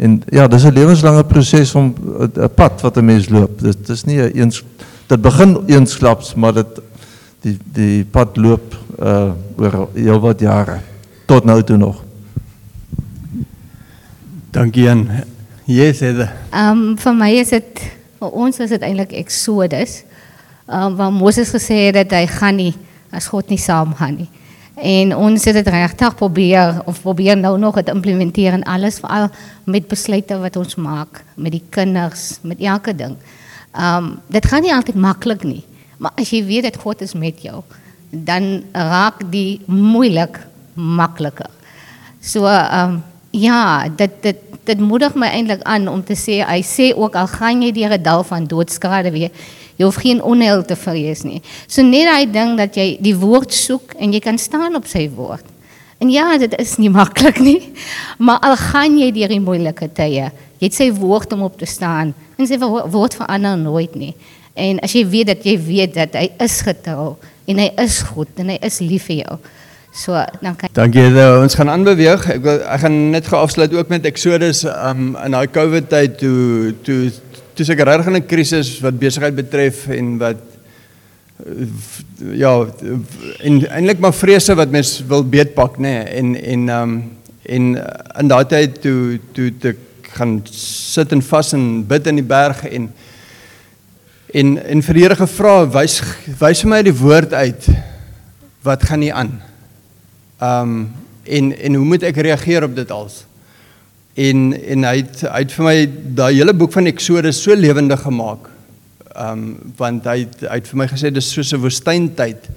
En ja, dis 'n lewenslange proses om 'n pad wat 'n mens loop. Dit is nie 'n eens dit begin eensklaps, maar dit die die pad loop uh oor heelwat jare tot nou toe nog. Dankie Jan. Yes, Heather. Ehm um, vir my is dit vir ons is dit eintlik Exodus. Ehm um, waar Moses gesê het dat hy gaan nie as God nie saam gaan nie. En ons het dit regtig probeer of probeer nou nog dit implementeer in alles veral met besluite wat ons maak met die kinders, met elke ding. Ehm um, dit gaan nie altyd maklik nie, maar as jy weet dat God is met jou, dan raak die moeilik makliker. So ehm um, Ja, dit dit dit moedig my eintlik aan om te sê hy sê ook al gaan jy deur 'n dal van doodskade weer, jy hoef geen onheil te vrees nie. So net daai ding dat jy die woord soek en jy kan staan op sy woord. En ja, dit is nie [laughs] maklik nie. Maar al gaan jy deur die moeilike tye, jy het sy woord om op te staan. En sy woord verander nooit nie. En as jy weet dat jy weet dat hy is getrou en hy is goed en hy is lief vir jou. So dan kan Dankie. Uh, ons gaan aanbeweeg. Ek wil ek gaan net gou afsluit ook met Exodus um in daai COVID tyd toe toe toe seker regtig 'n krisis wat besigheid betref en wat ja en eintlik maar vrese wat mens wil beetpak nê nee, en en um en in daai tyd toe toe te gaan sit en vas en bid in die berg en en en vir die Here gevra wys wys vir my die woord uit wat gaan nie aan Um en en hoe moet ek reageer op dit als? En en hy het, hy het vir my daai hele boek van Eksodus so lewendig gemaak. Um want hy het, hy het vir my gesê dis soos 'n woestyntyd.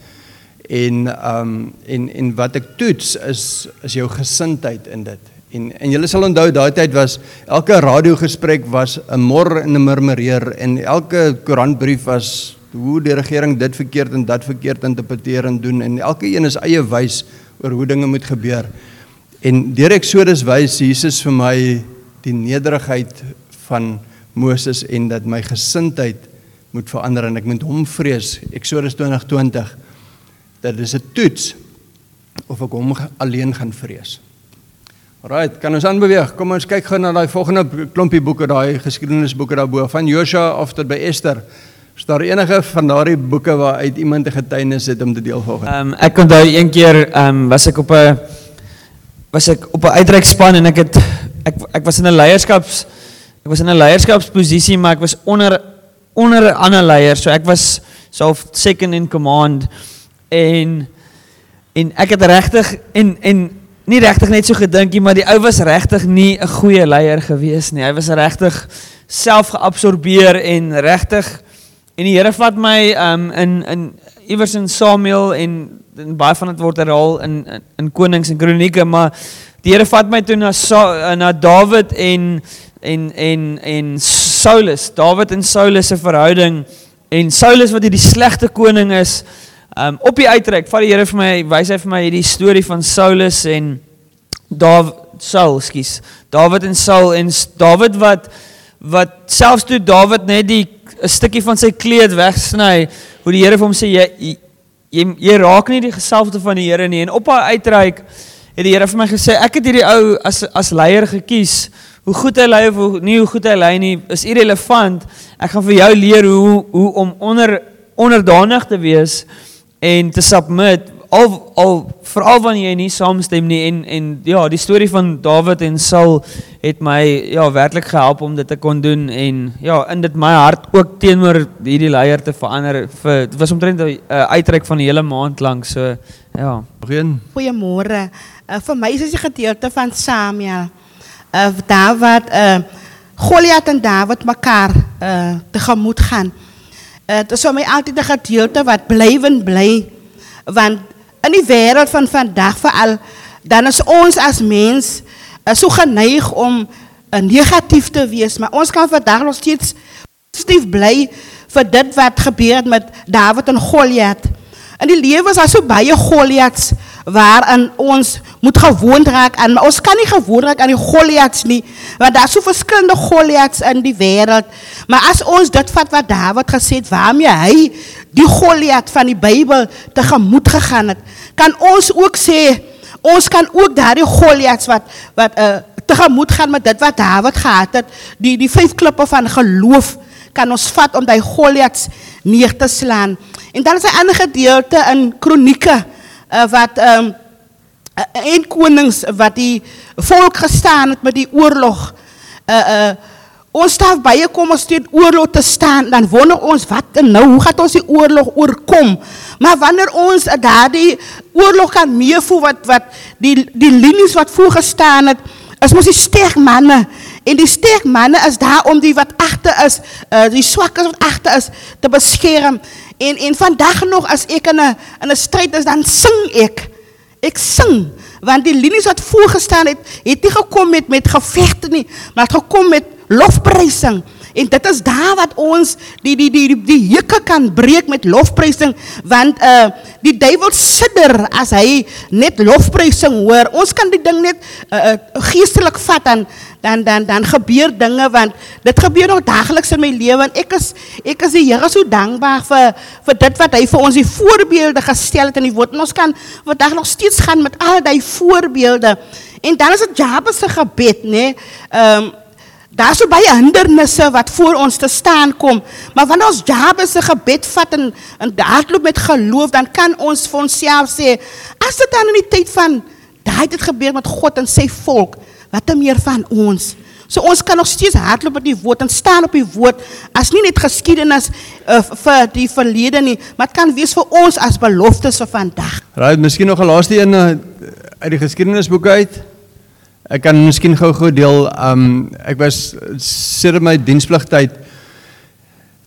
En um en en wat ek toets is is jou gesindheid in dit. En en julle sal onthou daai tyd was elke radiogesprek was 'n mor en 'n murmureer en elke koerantbrief was hoe die regering dit verkeerd en dat verkeerd interpreteer en doen en elke een is eie wys oor hoe dinge moet gebeur. En deur Eksodus wys Jesus vir my die nederigheid van Moses en dat my gesindheid moet verander en ek moet hom vrees. Eksodus 20:20 dat dis 'n toets of ek hom alleen gaan vrees. Alraight, kan ons aanbeweeg? Kom ons kyk gou na daai volgende klompie boeke, daai geskiedenisboeke daarbo van Joshua of tot by Esther. Is daar enige van daardie boeke waar uit iemand 'n getuienis het om te deel volgens? Ehm um, ek onthou een keer ehm um, was ek op 'n was ek op 'n uitreikspan en ek het ek ek was in 'n leierskaps ek was in 'n leierskapsposisie maar ek was onder onder 'n ander leier so ek was self second in command. En en ek het regtig en en nie regtig net so gedink nie maar die ou was regtig nie 'n goeie leier gewees nie. Hy was regtig self geabsorbeer en regtig En die Here vat my um in in iewers in Samuel en, en baie van dit word herhaal in, in in Konings en Kronieke, maar die Here vat my toe na Sa, na Dawid en en en en Saulus, Dawid en Saulus se verhouding en Saulus wat hierdie slegte koning is. Um op die uitreik vat die Here vir my wys hy vir my hierdie storie van Saulus en Dawid Saul, skus. Dawid en Saul en Dawid wat wat selfs toe Dawid net die 'n stukkie van sy kleed wegsny, hoe die Here vir hom sê jy jy jy raak nie die geselfde van die Here nie en op haar uitreik het die Here vir my gesê ek het hierdie ou as as leier gekies. Hoe goed hy lei of hoe, nie hoe goed hy lei nie is irrelevant. Ek gaan vir jou leer hoe hoe om onder onderdanig te wees en te submit al al veral wanneer jy nie saamstem nie en en ja, die storie van Dawid en Saul het my ja werklik gehelp om dit te kon doen en ja, in dit my hart ook teenoor hierdie leier te verander vir dit was omtrent 'n uh, uitreik van 'n hele maand lank so ja. Begin. Goeiemôre. Uh, vir my is dit 'n gedeelte van Samuel. Uh Dawid uh Goliat en Dawid mekaar uh tegemoet gaan. Uh dit is vir my altyd 'n gedeelte wat blywend bly want in die wêreld van vandag veral dan is ons as mens uh, so geneig om uh, negatief te wees, maar ons kan vandag nog steeds positief bly vir dit wat gebeur het met Dawid en Goliat. In die lewe is daar so baie Goliats waarin ons moet gewoond raak aan, maar ons kan nie gewoond raak aan die Goliats nie, want daar is so verskillende Goliats in die wêreld. Maar as ons dit vat wat Dawid gesê het, waarmee hy die Goliat van die Bybel tegemoet gegaan het, kan ons ook sê ons kan ook daardie Goliats wat wat uh, tegemoet gaan met dit wat Dawid gehad het, die die vyf klippe van geloof kan ons vat om daai Goliats neer te slaan. En dan is 'n ander gedeelte in Kronieke uh, wat ehm um, een konings wat die volk gestaan het met die oorlog. Uh uh ons staan baie kom ons teen oorlog te staan, dan wonder ons wat nou, hoe gaan ons die oorlog oorkom? Maar wanneer ons daardie oorlog kan meevoel wat wat die die linies wat voor gestaan het, is mos die sterk manne en die sterk manne is daar om die wat agter is, uh, die swakkes wat agter is te beskerm. En en vandag nog as ek in 'n in 'n stryd is, dan sing ek. Ek sing want die linies wat voorgestaan het, het nie gekom met met gevegte nie, maar het gekom met lofprysing En dit is daar wat ons die die die die, die hekke kan breek met lofprysing want uh die duiwel sidder as hy net lofprysing hoor. Ons kan die ding net uh, uh geestelik vat en dan dan dan gebeur dinge want dit gebeur nog daagliks in my lewe en ek is ek is die Here so dankbaar vir vir dit wat hy vir ons die voorbeelde gestel het in die woord. En ons kan vandag nog steeds gaan met al daai voorbeelde. En dan is dit Jabes se gebed, nê? Nee? Ehm um, Daar's so baie hindernisse wat voor ons te staan kom, maar wanneer ons Jabes se gebed vat en en hardloop met geloof, dan kan ons vir onsself sê, as dit dan in die tyd van daai het gebeur met God en sy volk, wat dan meer van ons? So ons kan nog steeds hardloop met die woord en staan op die woord as nie net geskiedenis uh, vir die verlede nie, maar dit kan wees vir ons as beloftes vir vandag. Right, miskien nog 'n laaste een uh, uit die geskiedenisboek uit. Ek kan miskien gou-gou deel. Um ek was sedert my dienspligtyd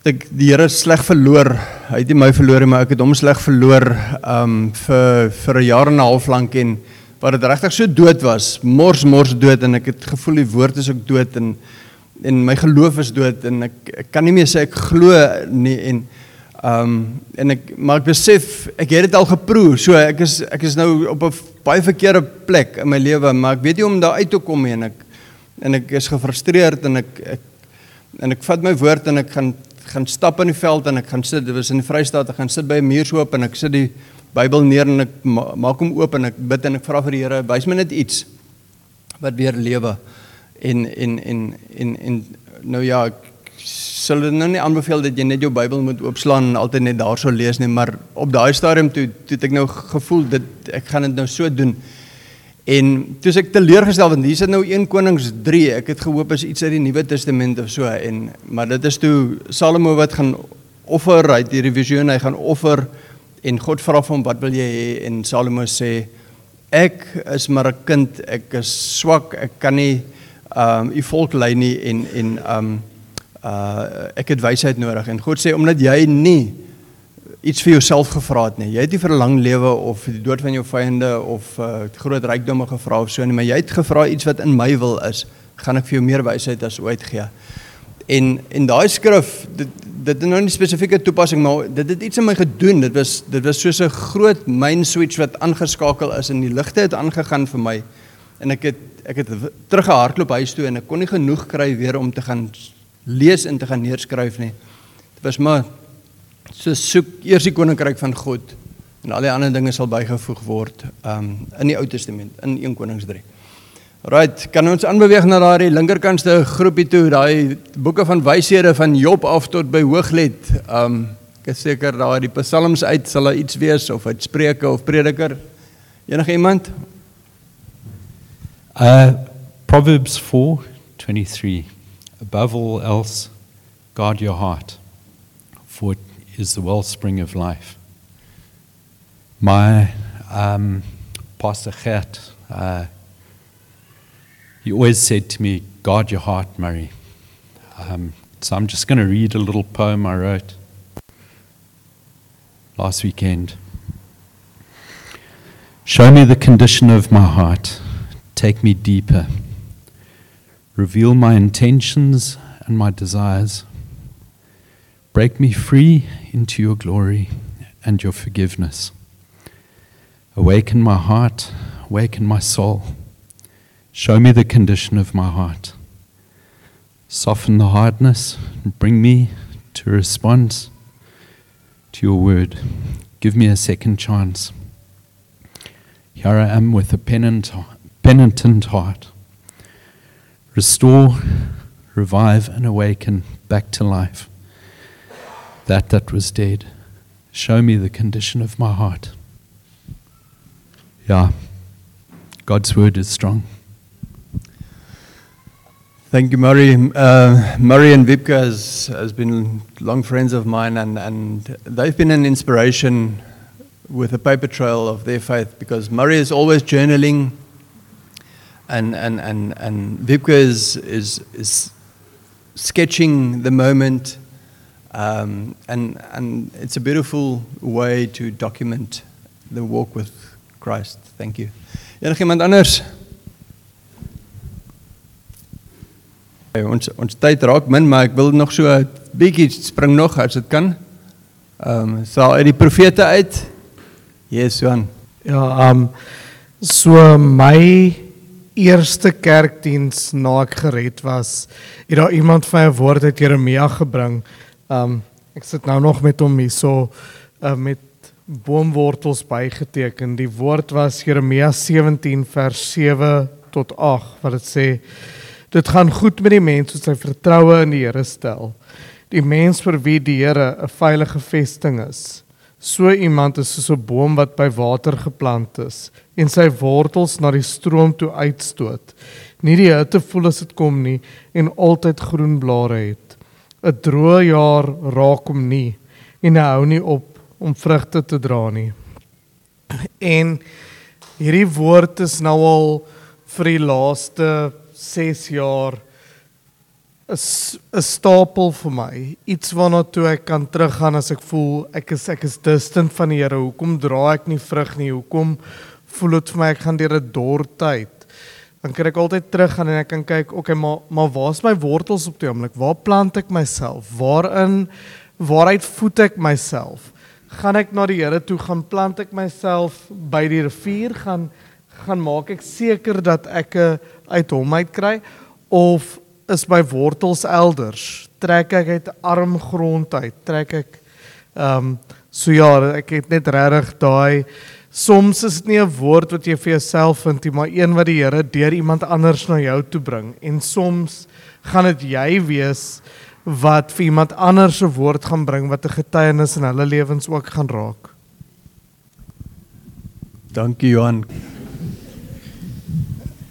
ek die Here sleg verloor. Hy het nie my verloor nie, maar ek het hom sleg verloor um vir vir 'n jaar en 'n half lank en wat dit regtig so dood was, mors mors dood en ek het gevoel die woord is ook dood en en my geloof is dood en ek, ek kan nie meer sê ek glo nie en um en ek maar ek besef ek het dit al geproe. So ek is ek is nou op 'n baie verkeerde plek in my lewe, maar ek weet nie om daar uit te kom nie en ek en ek is gefrustreerd en ek ek en ek vat my woord en ek gaan gaan stap in die veld en ek gaan sit, dit was in die Vrystaat, ek gaan sit by 'n muursoop en ek sit die Bybel neer en ek ma maak hom oop en ek bid en ek vra vir die Here, wys my net iets wat weer lewe. En en en en en nou ja, ek sal dit nou nie aanbeveel dat jy net jou Bybel moet oopslaan en altyd net daarso lees nie, maar op daai stadium toe toe ek nou gevoel dit ek gaan dit nou so doen. En toe ek teleurgestel want hier sit nou 1 Konings 3. Ek het gehoop is iets uit die Nuwe Testament of so en maar dit is toe Salomo wat gaan offer, het hierdie visioen, hy gaan offer en God vra hom wat wil jy hê en Salomo sê ek is maar 'n kind, ek is swak, ek kan nie ehm um, u volk lei nie en en ehm um, uh ek het wysheid nodig en God sê omdat jy nie iets vir jouself gevra het nie. Jy het nie vir 'n lang lewe of die dood van jou vyande of uh groot rykdomme gevra of so nie, maar jy het gevra iets wat in my wil is. Gaan ek vir jou meer wysheid as ooit gee. En en daai skrif dit dit is nou nie spesifieke toepassing maar dit het iets in my gedoen. Dit was dit was soos 'n groot main switch wat aangeskakel is en die ligte het aangegaan vir my. En ek het ek het teruggehardloop huis toe en ek kon nie genoeg kry weer om te gaan lees en te gaan neerskryf nie. Dit was maar so soek eers die koninkryk van God en al die ander dinge sal bygevoeg word um in die Ou Testament in 1 Konings 3. Right, kan ons aanbeweeg na daai linkerkantste groepie toe, daai boeke van wyshede van Job af tot by Hooglied. Um ek is seker daar die psalms uit sal daar iets wees of uit Spreuke of Prediker. Enige iemand? Uh Proverbs 4:23 Above all else, guard your heart, for it is the wellspring of life. My um, Pastor Gert, uh, he always said to me, guard your heart, Murray. Um, so I'm just going to read a little poem I wrote last weekend. Show me the condition of my heart. Take me deeper. Reveal my intentions and my desires. Break me free into your glory and your forgiveness. Awaken my heart, awaken my soul. Show me the condition of my heart. Soften the hardness and bring me to response to your word. Give me a second chance. Here I am with a penitent, penitent heart. Restore, revive, and awaken back to life that that was dead. Show me the condition of my heart. Yeah, God's word is strong. Thank you, Murray. Uh, Murray and Vipka has, has been long friends of mine, and, and they've been an inspiration with a paper trail of their faith because Murray is always journaling, and, and, and, and Vipka is, is, is sketching the moment, um, and, and it's a beautiful way to document the walk with Christ. Thank you. Enigiemand anders? Hey, ons ons tyd raak min, maar ek wil nog so 'n bietjie spring nog as dit kan. Ehm um, sal uit die profete uit. Yes, Johan. Ja, um so my eerste kerkdiens na ek gered was, het daar iemand vir 'n woord uit Jeremia gebring. Um ek sit nou nog met hom hier so uh, met boomwortels bygeteken. Die woord was Jeremia 17 vers 7 tot 8 wat dit sê dit gaan goed met die mens wat sy vertroue in die Here stel. Die mens vir wie die Here 'n veilige vesting is. So iemand is soos 'n boom wat by water geplant is en sy wortels na die stroom toe uitstoot. Nie die hitte voel as dit kom nie en altyd groen blare het. 'n Droë jaar raak hom nie en hy hou nie op om vrugte te dra nie. En hierdie woord is nou al vir die laaste 6 jaar 'n stapel vir my. Iets waarna toe ek kan teruggaan as ek voel ek is ek is distant van die Here. Hoekom dra ek nie vrug nie? Hoekom voel dit vir my ek gaan deur 'n dor tyd? Dan kan ek altyd teruggaan en ek kan kyk, okay, maar maar waar's my wortels op die oomblik? Waar plant ek myself? Waarin waaruit voed ek myself? Gaan ek na die Here toe gaan plant ek myself by die rivier gaan gaan maak ek seker dat ek uit hom uit kry of is my wortels elders. Trek ek uit arm grond uit. Trek ek ehm um, so ja, ek het net regtig daai soms is dit nie 'n woord wat jy vir jouself vind nie, maar een wat die Here deur iemand anders na jou toe bring. En soms gaan dit jy wees wat vir iemand anders se woord gaan bring wat 'n getuienis in hulle lewens ook gaan raak. Dankie Johan.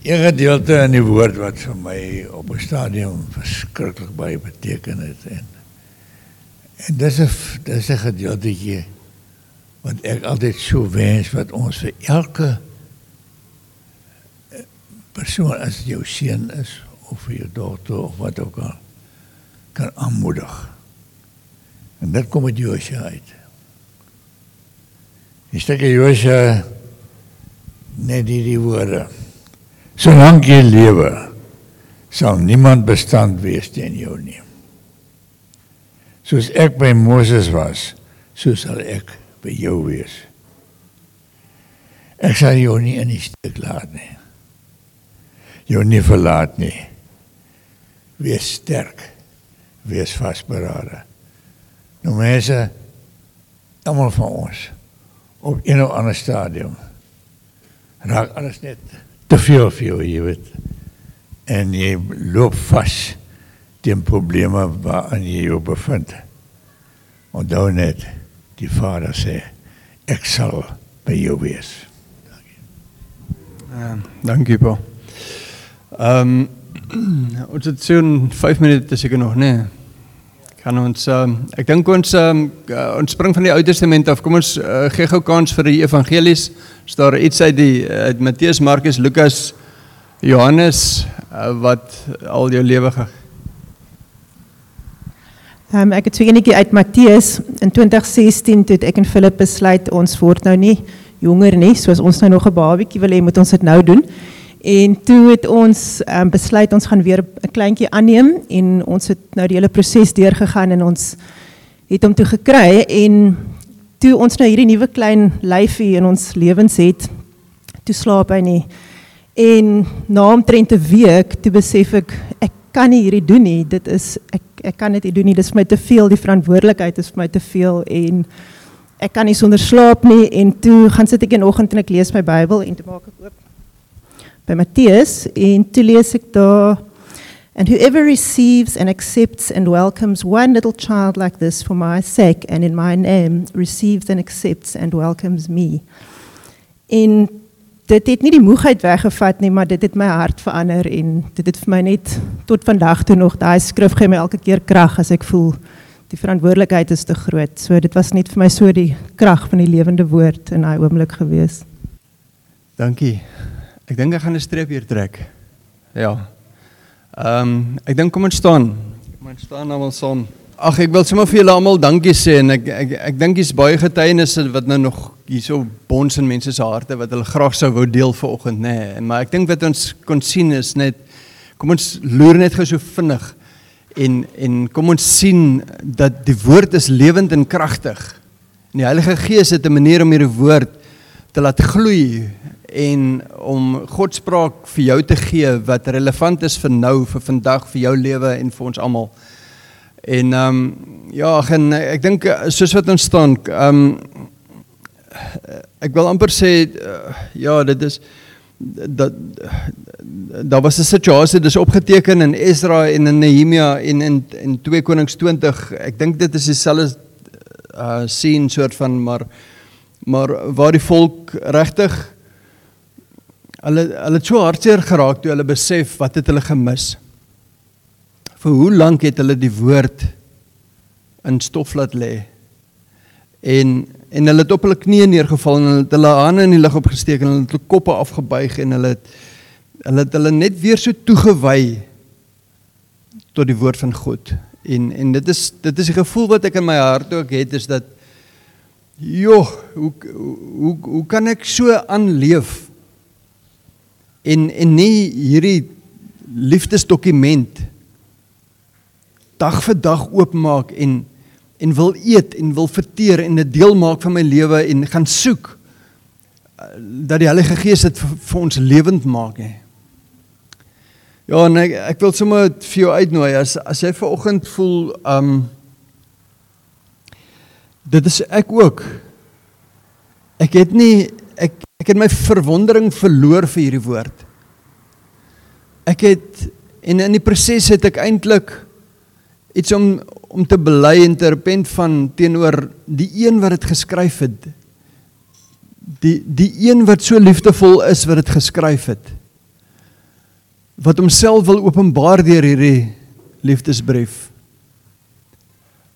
Een gedeelte in die woord wat vir my op 'n stadium verskriklik baie beteken het en en dis 'n dis 'n gedeeltjie wat ek altyd so wens wat ons vir elke eh, persoon as jou seun is of vir jou dogter of wat ook al kan aanmoedig. En dit kom uit Josua uit. Jy steek Josua net die, die woorde Solank jy lewe, sal niemand bestand wees teen jou nie. Soos ek by Moses was, so sal ek by jou wees. Ek sal jou nie in die steek laat nie. Jou nie verlaat nie. Wees sterk. Wees vasberade. Nou mense, almal van ons op 'n of ander stadium raak alles net te veel vir jou, jy weet. En jy loop vas teen probleme waarin jy jou bevind. Onthou net, die Vader sê, ek sal by jou wees. Dankie. Uh, dankie, Pa. Ehm um, ons het so 5 minute seker nog, né? Nee kan ons um, ek dink ons um, uh, ons spring van die Ou Testament af. Kom ons uh, gee gou kans vir die evangelies. Is daar iets uit die uit Matteus, Markus, Lukas, Johannes uh, wat al jou lewe ge Um, ek het so enetjie uit Matteus in 2016 toe ek en Philip besluit ons word nou nie jonger nie soos ons nou nog 'n babietjie wil hê moet ons dit nou doen. En toe het ons um, besluit ons gaan weer 'n kleintjie aanneem en ons het nou die hele proses deurgegaan en ons het hom toe gekry en toe ons nou hierdie nuwe klein lyfie in ons lewens het, toe slaap hy nie. En na omtrent 'n week toe besef ek ek kan nie hierdie doen nie. Dit is ek ek kan dit nie doen nie. Dit is vir my te veel. Die verantwoordelikheid is vir my te veel en ek kan nie sonder slaap nie en toe gaan sit ek in die oggend en ek lees my Bybel en toe maak ek oop by Matthäus en toe lees ek daar and whoever receives and accepts and welcomes one little child like this for my sake and in my name receives and accepts and welcomes me. En dit het nie die moegheid weggevat nie, maar dit het my hart verander en dit het vir my net tot vandag toe nog daai skrif gee my elke keer krag as ek voel die verantwoordelikheid is te groot. So dit was net vir my so die krag van die lewende woord in daai oomblik gewees. Dankie. Ek dink ek gaan 'n streep hier trek. Ja. Ehm um, ek dink kom ons staan. Kom ons staan almal saam. Ag ek wil sommer vir julle almal dankie sê en ek ek ek dink dis baie getuienisse wat nou nog hierso bons in mense se harte wat hulle graag sou wou deel vanoggend nê. Nee. Maar ek dink wat ons kon sien is net kom ons loer net gou so vinnig en en kom ons sien dat die woord is lewend en kragtig. En die Heilige Gees het 'n manier om hierdie woord te laat gloei en om God spraak vir jou te gee wat relevant is vir nou, vir vandag, vir jou lewe en vir ons almal. En ehm um, ja, en ek dink soos wat ons staan, ehm um, ek wil amper sê uh, ja, dit is dat daar was 'n situasie dis opgeteken in Esra en in Nehemia en in in 2 Konings 20. Ek dink dit is dieselfde uh sien soort van maar maar waar die volk regtig hulle hulle het so hartseer geraak toe hulle besef wat het hulle gemis. Vir hoe lank het hulle die woord in stof laat lê? En en hulle het op hulle knieë neergeval en hulle het hulle hande in die lug opgesteek en hulle het hulle koppe afgebuig en hulle het hulle het hulle net weer so toegewy tot die woord van God. En en dit is dit is 'n gevoel wat ek in my hart ook het is dat joh, hoe hoe hoe kan ek so aanleef en en nie hierdie liefdesdokument dag vir dag oopmaak en en wil eet en wil verteer en dit deel maak van my lewe en gaan soek eh, dat die Heilige Gees dit vir, vir ons lewend maak hè. Ja, en ek, ek wil sommer vir jou uitnooi as as jy ver oggend voel um dit is ek ook. Ek het nie ek ek het my verwondering verloor vir hierdie woord. Ek het en in die proses het ek eintlik iets om om te bely en te repent van teenoor die een wat dit geskryf het. Die die een wat so liefdevol is wat dit geskryf het. Wat homself wil openbaar deur hierdie liefdesbrief.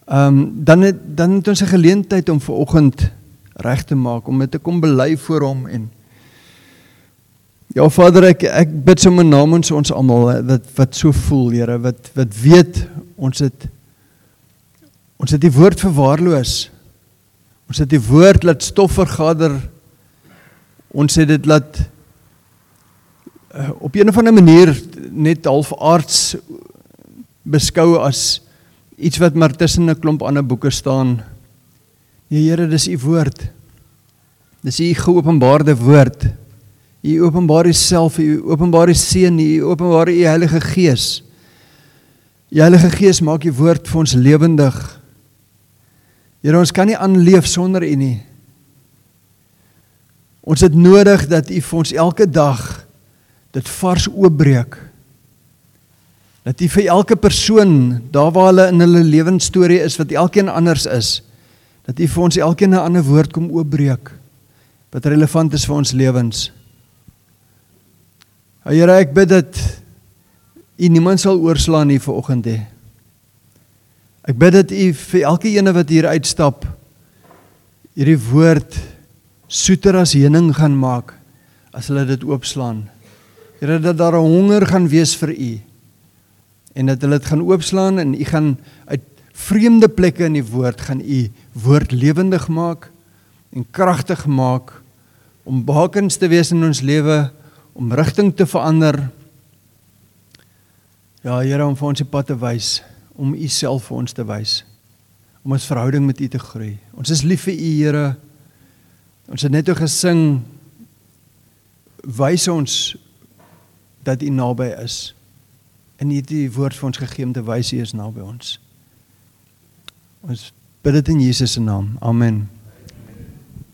Ehm um, dan het dan het ons 'n geleentheid om ver oggend reg te maak om dit te kom bely voor hom en Ja Vader ek ek bid sommer namens ons almal wat wat so voel Here wat wat weet ons het Ons het die woord verwaarloos. Ons het die woord laat stof vergader. Ons het dit laat uh, op 'n of ander manier net half aards beskou as iets wat maar tussen 'n klomp ander boeke staan. Nee Here, dis u woord. Dis u geopenbaarde woord. U openbaar Uself, U openbaar U Seun, U openbaar U Heilige Gees. Die Heilige Gees maak U woord vir ons lewendig. Here ons kan nie aanleef sonder U nie. Ons het nodig dat U vir ons elke dag dit vars oopbreek. Dat U vir elke persoon, daar waar hulle in hulle lewensstorie is wat elkeen anders is, dat U vir ons elkeen 'n ander woord kom oopbreek wat relevant is vir ons lewens. Here, ek bid dat U niemand sal oorslaan nie vir oggend hê. Ek bid dat U vir elke ene wat hier uitstap hierdie woord soeter as heuning gaan maak as hulle dit oopslaan. Here dat daar 'n honger gaan wees vir U en dat hulle dit gaan oopslaan en U gaan uit vreemde plekke in die woord gaan U woord lewendig maak en kragtig maak om bakens te wees in ons lewe om rigting te verander. Ja, Here om vir ons die pad te wys om u self vir ons te wys om ons verhouding met u te groei. Ons is lief vir u Here. Ons het net o gesing wys ons dat u naby is. En u het die woord vir ons gegee om te wys u is naby ons. Ons bid dit in Jesus se naam. Amen.